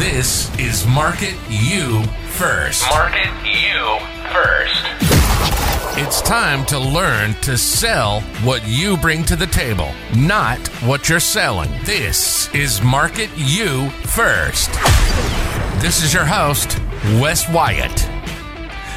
This is Market You First. Market you first. It's time to learn to sell what you bring to the table, not what you're selling. This is Market You First. This is your host, Wes Wyatt.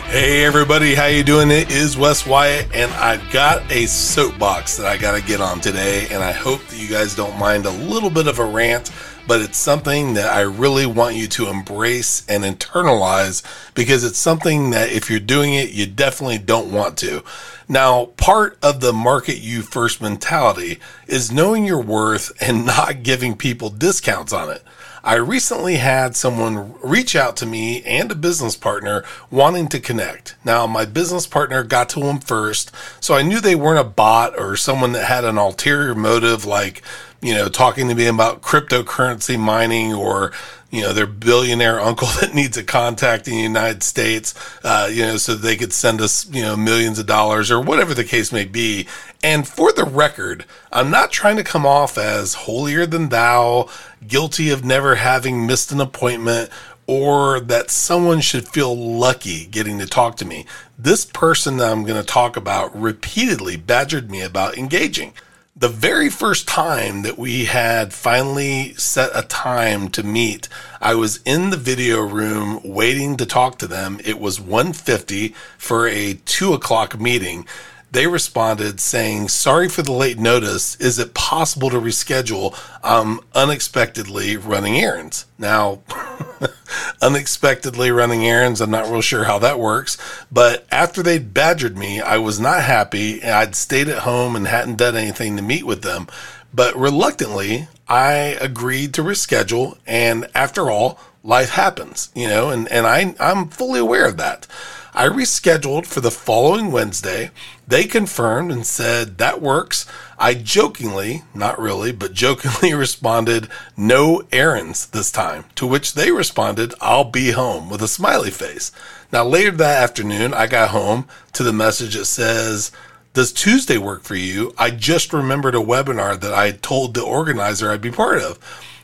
Hey everybody, how you doing? It is Wes Wyatt, and I've got a soapbox that I got to get on today, and I hope that you guys don't mind a little bit of a rant, but it's something that I really want you to embrace and internalize because it's something that if you're doing it, you definitely don't want to. Now, part of the market you first mentality is knowing your worth and not giving people discounts on it. I recently had someone reach out to me and a business partner wanting to connect. Now, my business partner got to them first, so I knew they weren't a bot or someone that had an ulterior motive like, you know, talking to me about cryptocurrency mining or you know, their billionaire uncle that needs a contact in the United States, uh, you know, so they could send us, you know, millions of dollars or whatever the case may be. And for the record, I'm not trying to come off as holier than thou, guilty of never having missed an appointment, or that someone should feel lucky getting to talk to me. This person that I'm going to talk about repeatedly badgered me about engaging the very first time that we had finally set a time to meet, I was in the video room waiting to talk to them. It was 150 for a two o'clock meeting they responded saying, Sorry for the late notice. Is it possible to reschedule? I'm unexpectedly running errands. Now, unexpectedly running errands, I'm not real sure how that works. But after they'd badgered me, I was not happy. I'd stayed at home and hadn't done anything to meet with them. But reluctantly, I agreed to reschedule. And after all, life happens, you know, and, and I, I'm fully aware of that. I rescheduled for the following Wednesday. They confirmed and said that works. I jokingly, not really, but jokingly responded, no errands this time, to which they responded, I'll be home with a smiley face. Now, later that afternoon, I got home to the message that says, does Tuesday work for you? I just remembered a webinar that I told the organizer I'd be part of.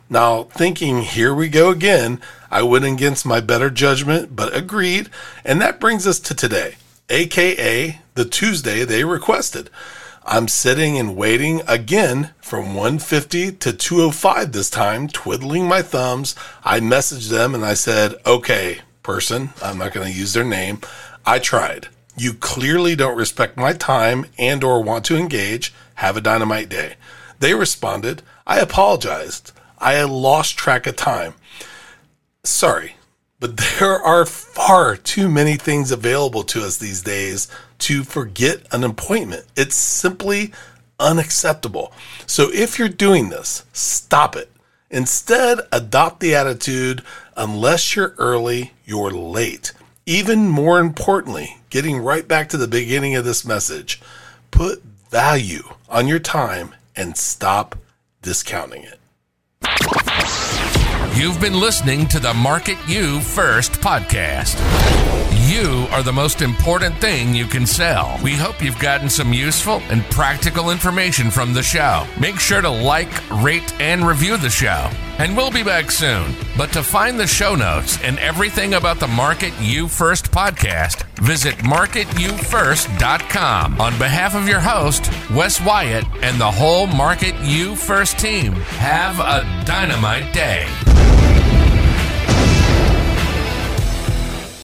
Now, thinking, here we go again, I went against my better judgment, but agreed. And that brings us to today, aka the Tuesday they requested. I'm sitting and waiting again from 150 to 205 this time, twiddling my thumbs. I messaged them and I said, okay, person, I'm not going to use their name. I tried. You clearly don't respect my time and or want to engage. Have a dynamite day. They responded, I apologized. I had lost track of time. Sorry, but there are far too many things available to us these days to forget an appointment. It's simply unacceptable. So if you're doing this, stop it. Instead, adopt the attitude unless you're early, you're late. Even more importantly, getting right back to the beginning of this message, put value on your time and stop discounting it. You've been listening to the Market You First podcast. You are the most important thing you can sell. We hope you've gotten some useful and practical information from the show. Make sure to like, rate, and review the show. And we'll be back soon. But to find the show notes and everything about the Market You First podcast, visit marketyoufirst.com. On behalf of your host, Wes Wyatt, and the whole Market You First team, have a dynamite day.